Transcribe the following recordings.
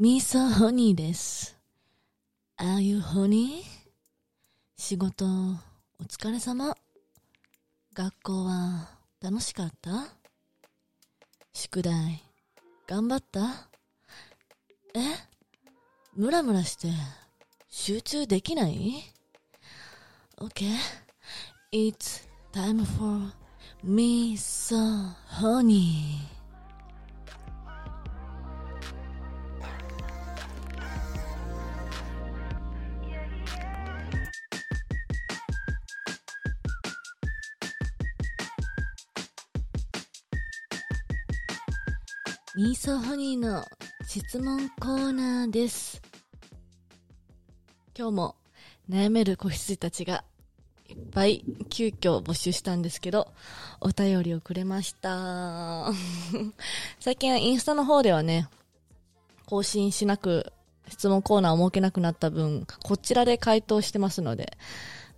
ミーソホニーです。Are you honey? 仕事、お疲れ様。学校は楽しかった？宿題、頑張った？え？ムラムラして集中できない ?Okay. It's time for me so honey. ミーソホニーの質問コーナーです。今日も悩める子羊たちがいっぱい急遽募集したんですけど、お便りをくれました。最近はインスタの方ではね、更新しなく、質問コーナーを設けなくなった分、こちらで回答してますので、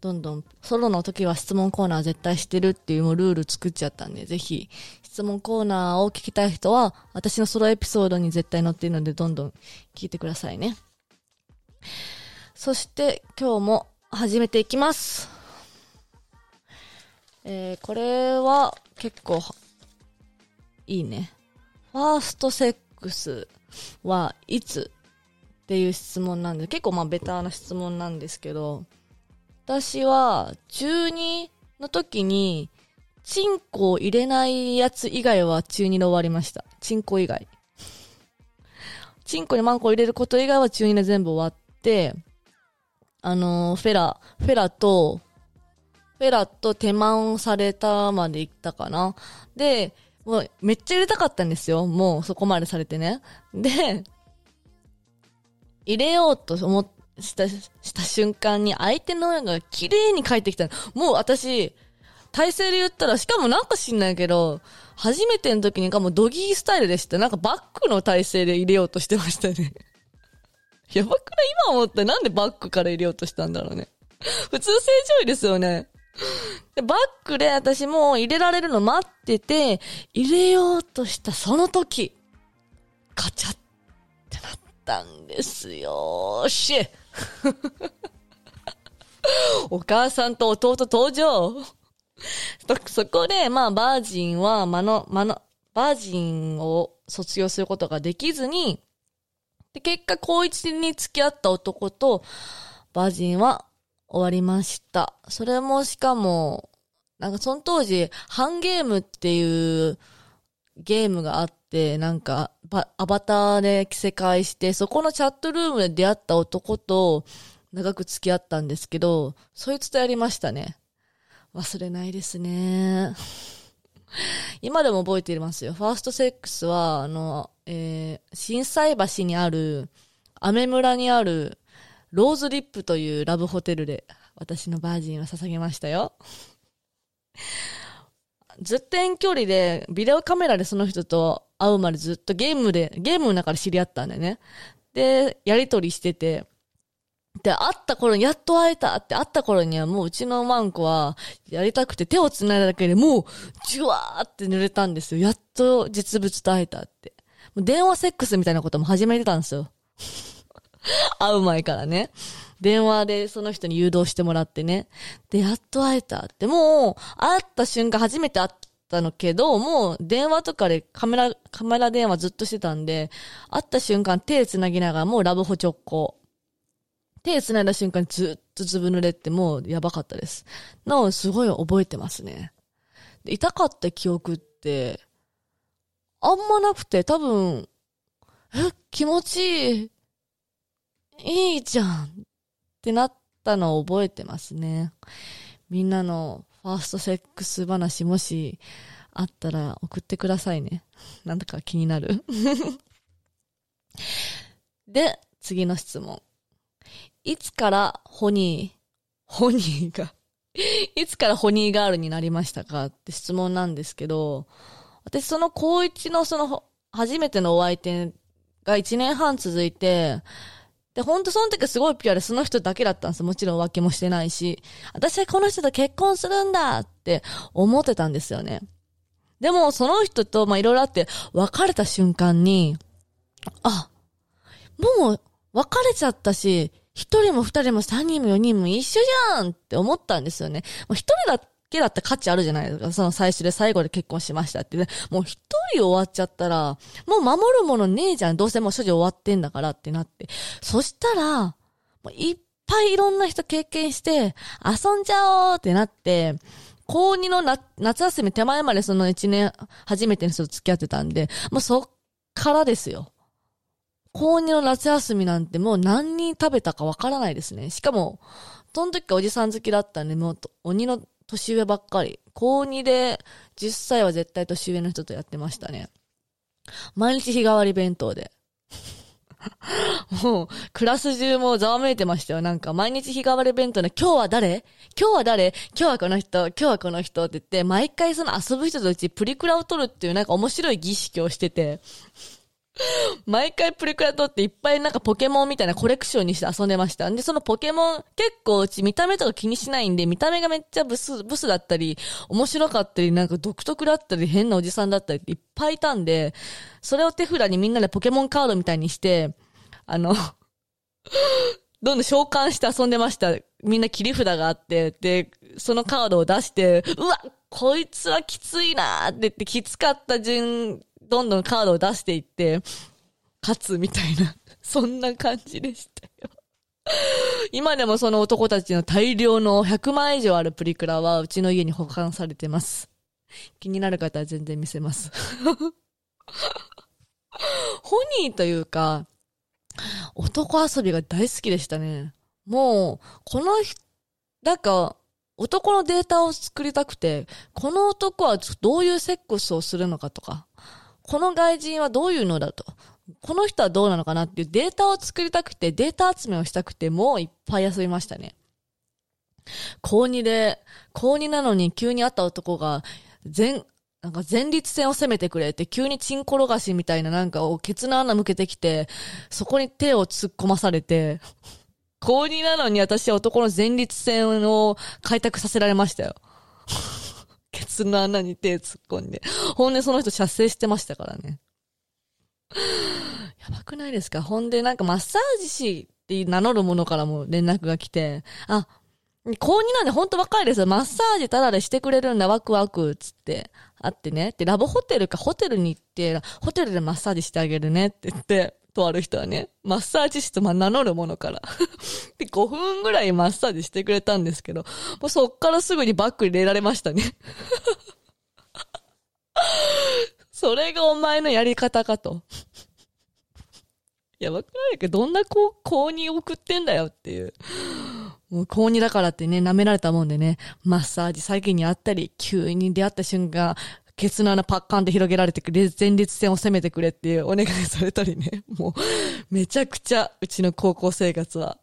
どんどん、ソロの時は質問コーナー絶対してるっていうもうルール作っちゃったんで、ぜひ、質問コーナーを聞きたい人は、私のソロエピソードに絶対載っているので、どんどん聞いてくださいね。そして、今日も始めていきます。えー、これは結構、いいね。ファーストセックスはいつっていう質問なんで、結構まあベターな質問なんですけど、私は中2の時に、チンコを入れないやつ以外は中2で終わりました。チンコ以外。チンコにマンコを入れること以外は中2で全部終わって、あのーフェラ、フェラと、フェラと手満されたまで行ったかな。で、もうめっちゃ入れたかったんですよ。もうそこまでされてね。で、入れようと思っした、した瞬間に相手の親が綺麗に帰ってきた。もう私、体勢で言ったら、しかもなんか知んないけど、初めての時にかもドギースタイルでした。なんかバックの体勢で入れようとしてましたね。やばくない？今思ったらなんでバックから入れようとしたんだろうね。普通正常位ですよね。で、バックで私も入れられるの待ってて、入れようとしたその時、ガチャってなったんですよ。し お母さんと弟登場そ、こで、まあ、バージンは、まの、まの、バージンを卒業することができずに、で、結果、高一に付き合った男と、バージンは終わりました。それもしかも、なんかその当時、ハンゲームっていうゲームがあって、なんか、アバターで着せ替えして、そこのチャットルームで出会った男と長く付き合ったんですけど、そいつとやりましたね。忘れないですね。今でも覚えていますよ。ファーストセックスは、あの、えー、震災橋にある、アメ村にある、ローズリップというラブホテルで、私のバージンは捧げましたよ。ずっと遠距離で、ビデオカメラでその人と会うまでずっとゲームで、ゲームの中で知り合ったんだよね。で、やりとりしてて、で、会った頃に、やっと会えたって会った頃にはもううちのマンコは、やりたくて手を繋いだだけでもう、じゅわーって濡れたんですよ。やっと実物と会えたって。もう電話セックスみたいなことも始めてたんですよ。会う前からね。電話でその人に誘導してもらってね。で、やっと会えたって。もう、会った瞬間初めて会ったのけど、もう電話とかでカメラ、カメラ電話ずっとしてたんで、会った瞬間手繋ぎながらもうラブホ直行。手繋いだ瞬間ずっとずぶ濡れってもうやばかったです。なのすごい覚えてますね。で痛かった記憶って、あんまなくて多分、え、気持ちいい。いいじゃんてなったのを覚えてますね。みんなのファーストセックス話もしあったら送ってくださいね。なんだか気になる。で、次の質問。いつからホニー、ホニーがいつからホニーガールになりましたかって質問なんですけど、私その高一のその初めてのお相手が1年半続いて、で、ほんとその時すごいピュアでその人だけだったんですもちろん浮気もしてないし、私はこの人と結婚するんだって思ってたんですよね。でも、その人と、まあ、いろいろあって、別れた瞬間に、あ、もう、別れちゃったし、一人も二人も三人も四人も一緒じゃんって思ったんですよね。一人だけだった価値あるじゃないですか。その最初で最後で結婚しましたってね。もう一人終わっちゃったら、もう守るものねえじゃん。どうせもう所持終わってんだからってなって。そしたら、もういっぱいいろんな人経験して、遊んじゃおうってなって、高2の夏休み手前までその1年初めての人と付き合ってたんで、もうそっからですよ。高2の夏休みなんてもう何人食べたかわからないですね。しかも、その時おじさん好きだったんで、もう鬼の年上ばっかり。高2で10歳は絶対年上の人とやってましたね。毎日日替わり弁当で。もう、クラス中もざわめいてましたよ。なんか、毎日日替わり弁当で、今日は誰？今日は誰？今日はこの人？今日はこの人って言って、毎回その遊ぶ人とうちプリクラを撮るっていうなんか面白い儀式をしてて、毎回プリクラ撮っていっぱいなんかポケモンみたいなコレクションにして遊んでました。んで、そのポケモン結構うち見た目とか気にしないんで、見た目がめっちゃブス、ブスだったり、面白かったり、なんか独特だったり、変なおじさんだったりいっぱいいたんで、それを手札にみんなでポケモンカードみたいにして、あの どんどん召喚して遊んでました。みんな切り札があって、で、そのカードを出して、うわこいつはきついなーって言って、きつかった順どんどんカードを出していって、勝つみたいな、そんな感じでしたよ。今でもその男たちの大量の100万以上あるプリクラはうちの家に保管されてます。気になる方は全然見せます。ホニーというか、男遊びが大好きでしたね。もう、この人、なんか、男のデータを作りたくて、この男はどういうセックスをするのかとか、この外人はどういうのだと。この人はどうなのかなっていうデータを作りたくて、データ集めをしたくて、もういっぱい遊びましたね。高2で、高2なのに急に会った男が、全、なんか前立腺を攻めてくれって急にチンコロガシみたいななんかをケツの穴向けてきて、そこに手を突っ込まされて、高2なのに私は男の前立腺を開拓させられましたよ。ケツの穴に手突っ込んで。ほんでその人射精してましたからね。やばくないですか？ほんでなんかマッサージ師って名乗るものからも連絡が来て、あ、高2なんでほんと若いですよ。マッサージただでしてくれるんだ、ワクワク、つって。あってね。で、ラブホテルかホテルに行って、ホテルでマッサージしてあげるねって言って、とある人はね、マッサージ師とま名乗るものから。で、5分ぐらいマッサージしてくれたんですけど、もうそっからすぐにバッグに入れられましたね。それがお前のやり方かと。やばくないけど、どんな子、高に送ってんだよっていう。もう高2だからってね、舐められたもんでね、マッサージ最近にあったり、急に出会った瞬間、ケツの穴パッカンって広げられてくれ、前立腺を攻めてくれっていうお願いされたりね。もう、めちゃくちゃ、うちの高校生活は。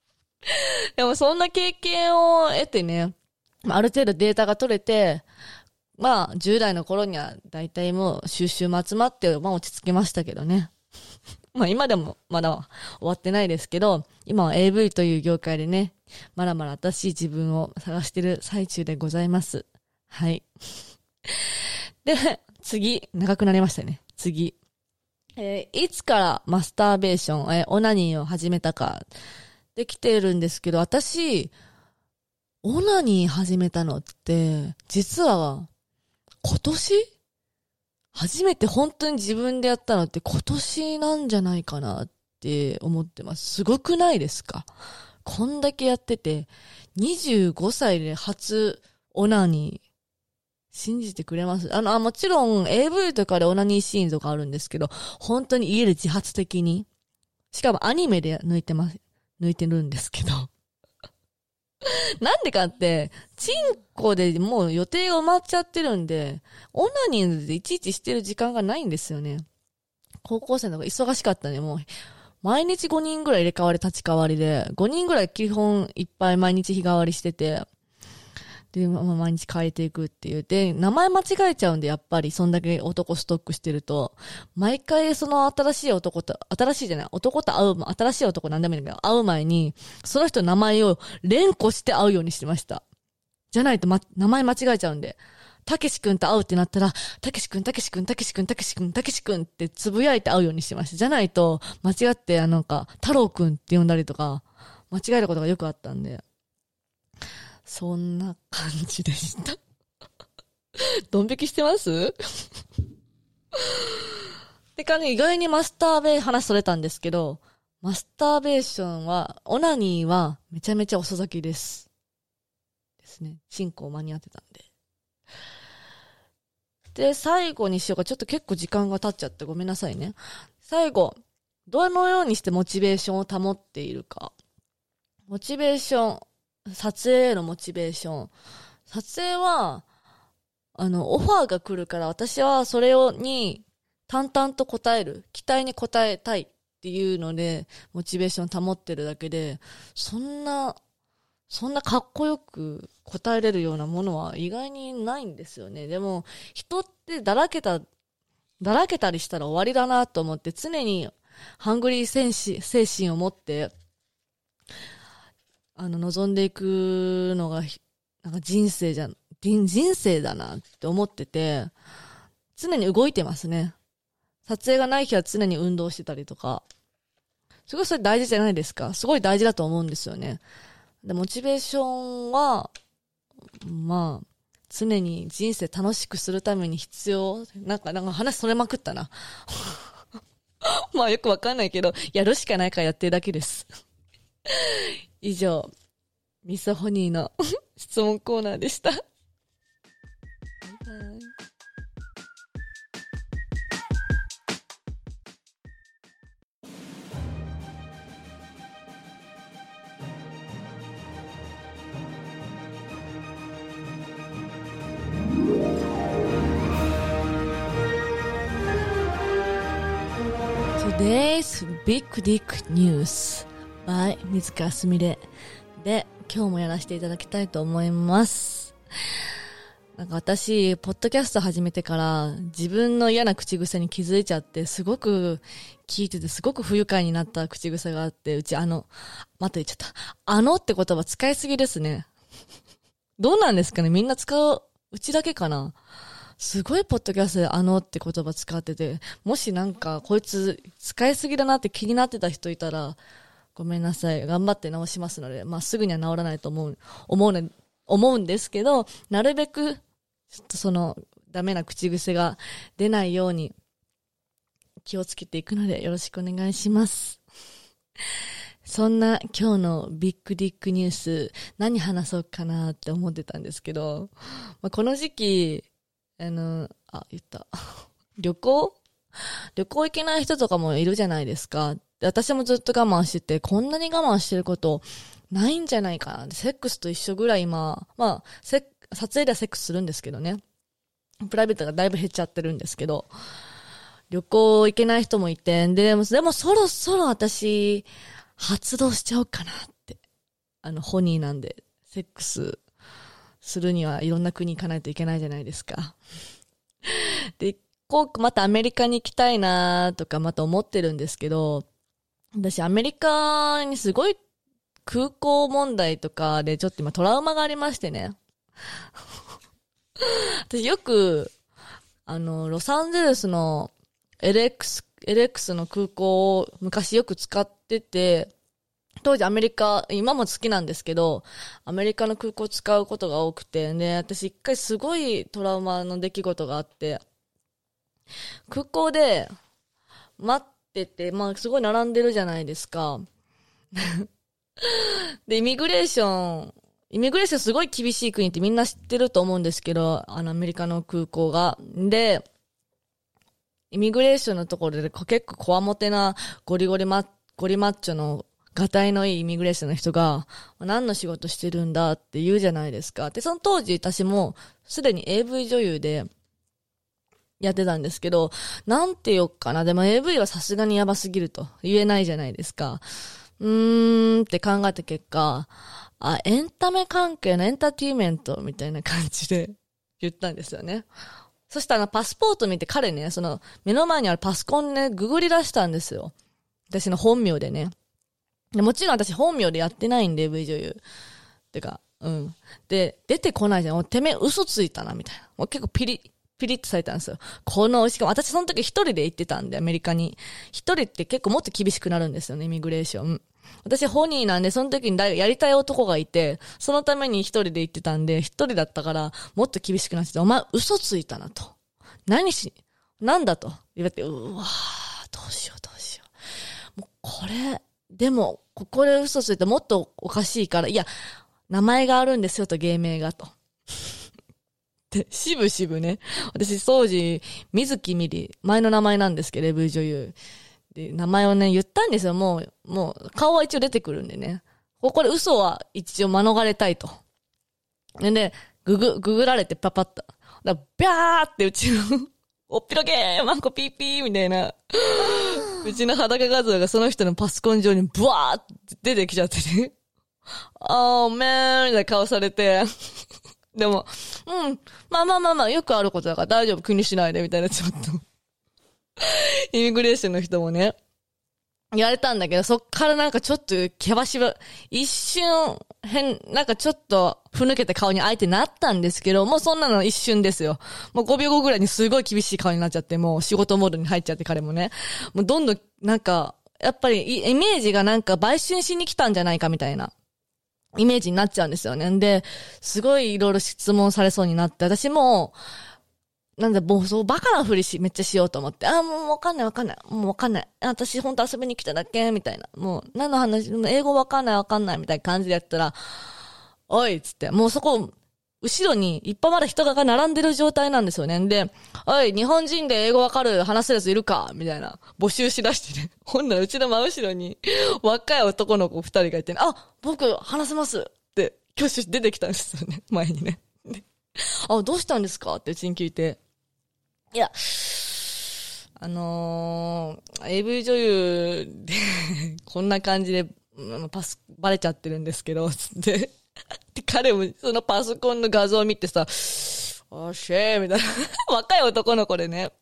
でもそんな経験を得てね、ある程度データが取れて、まあ、10代の頃には大体もう収集も集まって、まあ落ち着きましたけどね。まあ今でもまだ終わってないですけど、今は AV という業界でね、まだまだ新しい自分を探してる最中でございます。はい。で、次、長くなりましたね。次。えー、いつからマスターベーション、えー、オナニーを始めたか、できてるんですけど、私、オナニー始めたのって、実は、今年？初めて本当に自分でやったのって今年なんじゃないかなって思ってます。すごくないですか？こんだけやってて、25歳で初オナニー信じてくれますあの、あ、もちろん AV とかでオナニーシーンとかあるんですけど、本当に家で自発的に。しかもアニメで抜いてます、抜いてるんですけど。なんでかって、チンコでもう予定が埋まっちゃってるんで、オナニーでいちいちしてる時間がないんですよね。高校生の方が忙しかったね、もう、毎日5人ぐらい入れ替わり立ち替わりで、5人ぐらい基本いっぱい毎日日替わりしてて、で、まあ、毎日変えていくっていう。で、名前間違えちゃうんで、やっぱり、そんだけ男ストックしてると、毎回その新しい男と、新しいじゃない、男と会う、新しい男なんでもいいんだけど、会う前に、その人の名前を連呼して会うようにしてました。じゃないと、ま、名前間違えちゃうんで。たけしくんと会うってなったら、たけしくん、たけしくん、たけしくん、たけしくん、たけしくんってつぶやいて会うようにしてました。じゃないと、間違って、なんか、太郎くんって呼んだりとか、間違えることがよくあったんで。そんな感じでした ドン引きしてます？てかね、意外にマスターベー、話それたんですけど、マスターベーションは、オナニーはめちゃめちゃ遅咲きです。ですね。進行間に合ってたんで。で、最後にしようか。ちょっと結構時間が経っちゃってごめんなさいね。最後、どのようにしてモチベーションを保っているか。モチベーション。撮影へのモチベーション。撮影は、あの、オファーが来るから私はそれをに淡々と答える。期待に応えたいっていうので、モチベーション保ってるだけで、そんな、そんなかっこよく答えれるようなものは意外にないんですよね。でも、人ってだらけた、だらけたりしたら終わりだなと思って常にハングリー精神を持ってあの、望んでいくのが、なんか人生じゃ、人生だなって思ってて、常に動いてますね。撮影がない日は常に運動してたりとか。すごいそれ大事じゃないですか。すごい大事だと思うんですよね。で、モチベーションは、まあ、常に人生楽しくするために必要。なんか、なんか話それまくったな。まあよくわかんないけど、やるしかないからやってるだけです。以上、ミソホニーの 質問コーナーでした。バイバイ。Today's Big Dick News by 水川すみれで今日もやらせていただきたいと思います。なんか私、ポッドキャスト始めてから自分の嫌な口癖に気づいちゃって、すごく聞いててすごく不愉快になった口癖があって、うちあの、また言っちゃった。あのって言葉使いすぎですね。どうなんですかね？みんな使う、うちだけかな？すごいポッドキャストであのって言葉使ってて、もしなんかこいつ使いすぎだなって気になってた人いたら、ごめんなさい。頑張って直しますので、まあ、すぐには治らないと思う、思うね、思うんですけど、なるべく、ちょっとその、ダメな口癖が出ないように気をつけていくのでよろしくお願いします。そんな今日のビッグディックニュース、何話そうかなって思ってたんですけど、まあ、この時期、あの、あ、言った。旅行旅行行けない人とかもいるじゃないですか。私もずっと我慢してて、こんなに我慢してることないんじゃないかな。セックスと一緒ぐらい今、まあ、撮影ではセックスするんですけどね。プライベートがだいぶ減っちゃってるんですけど、旅行行けない人もいて、でも、でもそろそろ私、発動しちゃおうかなって。あの、ホニーなんで、セックスするにはいろんな国行かないといけないじゃないですか。で、こう、またアメリカに行きたいなとかまた思ってるんですけど、私アメリカにすごい空港問題とかでちょっと今トラウマがありましてね。私よく、あの、ロサンゼルスの LX、LX の空港を昔よく使ってて、当時アメリカ、今も好きなんですけど、アメリカの空港使うことが多くて、ね、私一回すごいトラウマの出来事があって、空港で待ってて、まあすごい並んでるじゃないですか。で、イミグレーション、イミグレーションすごい厳しい国ってみんな知ってると思うんですけど、あのアメリカの空港が。で、イミグレーションのところで結構こわもてなゴリゴリマゴリマッチョのガタイのいいイミグレーションの人が、何の仕事してるんだって言うじゃないですか。で、その当時私もすでに AV 女優で、やってたんですけど、なんて言おうかな。でも AV はさすがにやばすぎると言えないじゃないですか。うーんって考えた結果、あ、エンタメ関係のエンターテイメントみたいな感じで 言ったんですよね。そしたらパスポート見て彼ね、その目の前にあるパソコンね、ググり出したんですよ。私の本名でね。でもちろん私本名でやってないんで、AV 女優。てか、うん。で、出てこないじゃん。てめえ嘘ついたな、みたいな。もう結構ピリ、ピリッとされたんですよ。この、しかも私その時一人で行ってたんで、アメリカに。一人って結構もっと厳しくなるんですよね、イミグレーション。私ホニーなんで、その時にやりたい男がいて、そのために一人で行ってたんで、一人だったから、もっと厳しくなってて、お前嘘ついたなと。何し、なんだと言われて、うわー、どうしようどうしよう。もうこれ、でも、ここで嘘ついてもっとおかしいから、いや、名前があるんですよと、芸名がと。で、しぶしぶね。私、当時、水木みり、前の名前なんですけど、V 女優。で、名前をね、言ったんですよ。もう、もう、顔は一応出てくるんでね。ここで嘘は一応免れたいと。でね、ググ、ググられてパパッと。だビャーってうちの おっぴろげーマンコピーピーみたいな。うちの裸画像がその人のパソコン上にブワーって出てきちゃってね。あー、めーみたいな顔されて。でも、うん、まあまあまあまあ、よくあることだから大丈夫、気にしないで、みたいな、ちょっと。イミグレーションの人もね、言われたんだけど、そっからなんかちょっと、けばしば、一瞬、変、なんかちょっと、ふぬけた顔に相手なったんですけど、もうそんなの一瞬ですよ。もう5秒後ぐらいにすごい厳しい顔になっちゃって、もう仕事モードに入っちゃって彼もね。もうどんどん、なんか、やっぱり、イメージがなんか売春しに来たんじゃないかみたいな。イメージになっちゃうんですよね。で、すごいいろいろ質問されそうになって、私も、なんで、もうそう、バカなふりし、めっちゃしようと思って、あ、もうわかんないわかんない。もうわかんない。私ほんと遊びに来ただけみたいな。もう、何の話、英語わかんないわかんないみたいな感じでやったら、おいっつって、もうそこ、後ろにいっぱいまだ人が並んでる状態なんですよね。で、おい、日本人で英語わかる話せるやついるか？みたいな。募集しだしてね。ほんならうちの真後ろに若い男の子二人がいてね、あ、僕話せますって挙手出てきたんですよね。前にね。あ、どうしたんですか？ってうちに聞いて。いや、あのー、AV 女優で こんな感じで、パス、バレちゃってるんですけど、つって。で、彼もそのパソコンの画像を見てさ、おっしーみたいな。若い男の子でね。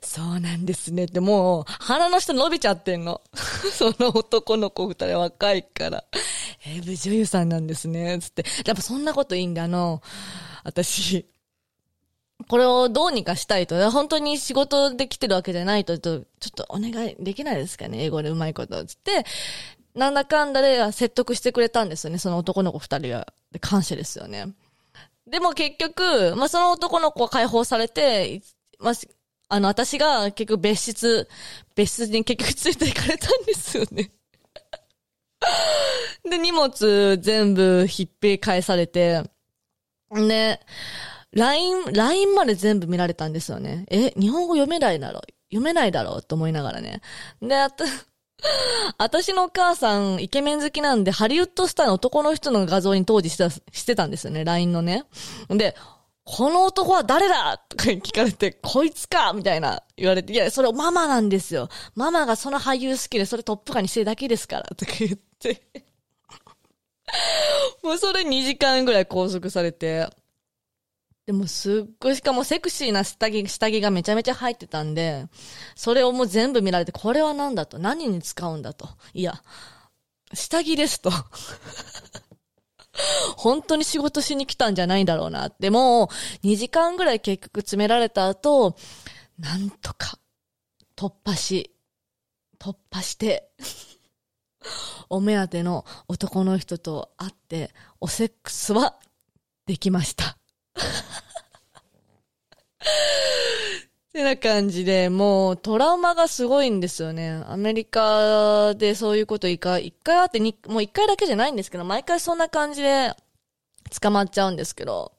そうなんですね。ってもう、鼻の下伸びちゃってんの。その男の子二人若いから。AV 女優さんなんですね。つって。やっぱそんなこといいんだ。あの、私、これをどうにかしたいと。本当に仕事で来てるわけじゃないと、ちょっとお願いできないですかね。英語でうまいこと。つって、なんだかんだで説得してくれたんですよね。その男の子二人が。で、感謝ですよね。でも結局、まあ、その男の子は解放されて、まあ、あの、私が結局別室、別室に結局ついていかれたんですよね。で、荷物全部ひっぺ返されて、で、LINE、LINE まで全部見られたんですよね。え、日本語読めないだろ読めないだろうと思いながらね。で、あと、私のお母さん、イケメン好きなんで、ハリウッドスターの男の人の画像に当時してた、してたんですよね、LINE のね。で、この男は誰だとか聞かれて、こいつかみたいな言われて、いや、それママなんですよ。ママがその俳優好きで、それトップ化にしてるだけですから、とか言って。もうそれ2時間ぐらい拘束されて。でもすっごい、しかもセクシーな下着、下着がめちゃめちゃ入ってたんで、それをもう全部見られて、これは何だと何に使うんだと。いや、下着ですと。本当に仕事しに来たんじゃないんだろうな。でも、2時間ぐらい結局詰められた後、なんとか、突破し、突破して、お目当ての男の人と会って、おセックスはできました。ってな感じで、もうトラウマがすごいんですよね。アメリカでそういうこと一回、一回あってに、もう一回だけじゃないんですけど、毎回そんな感じで捕まっちゃうんですけど、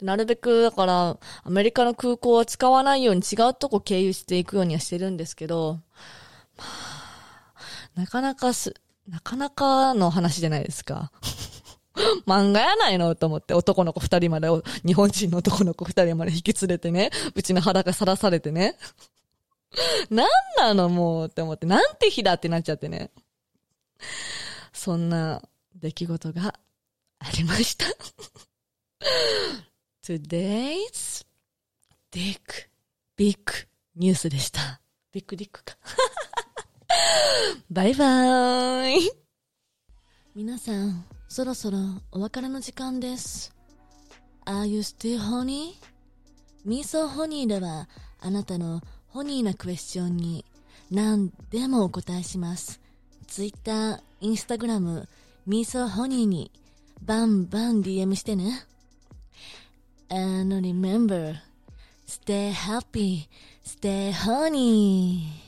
なるべく、だから、アメリカの空港は使わないように違うとこ経由していくようにはしてるんですけど、まあ、なかなかす、なかなかの話じゃないですか。漫画やないのと思って、男の子二人まで、日本人の男の子二人まで引き連れてね、うちの裸さらされてね。なんなのもうって思って、なんて日だってなっちゃってね。そんな出来事がありました。Today's big, big news でした。ビッグディックか。バイバーイ。皆さん、そろそろお別れの時間です。Are you still honey? ミーソーホニーではあなたのホニーなクエスチョンに何でもお答えします。Twitter、Instagram、ミーソーホニーにバンバン DM してね。And remember, stay happy, stay honey.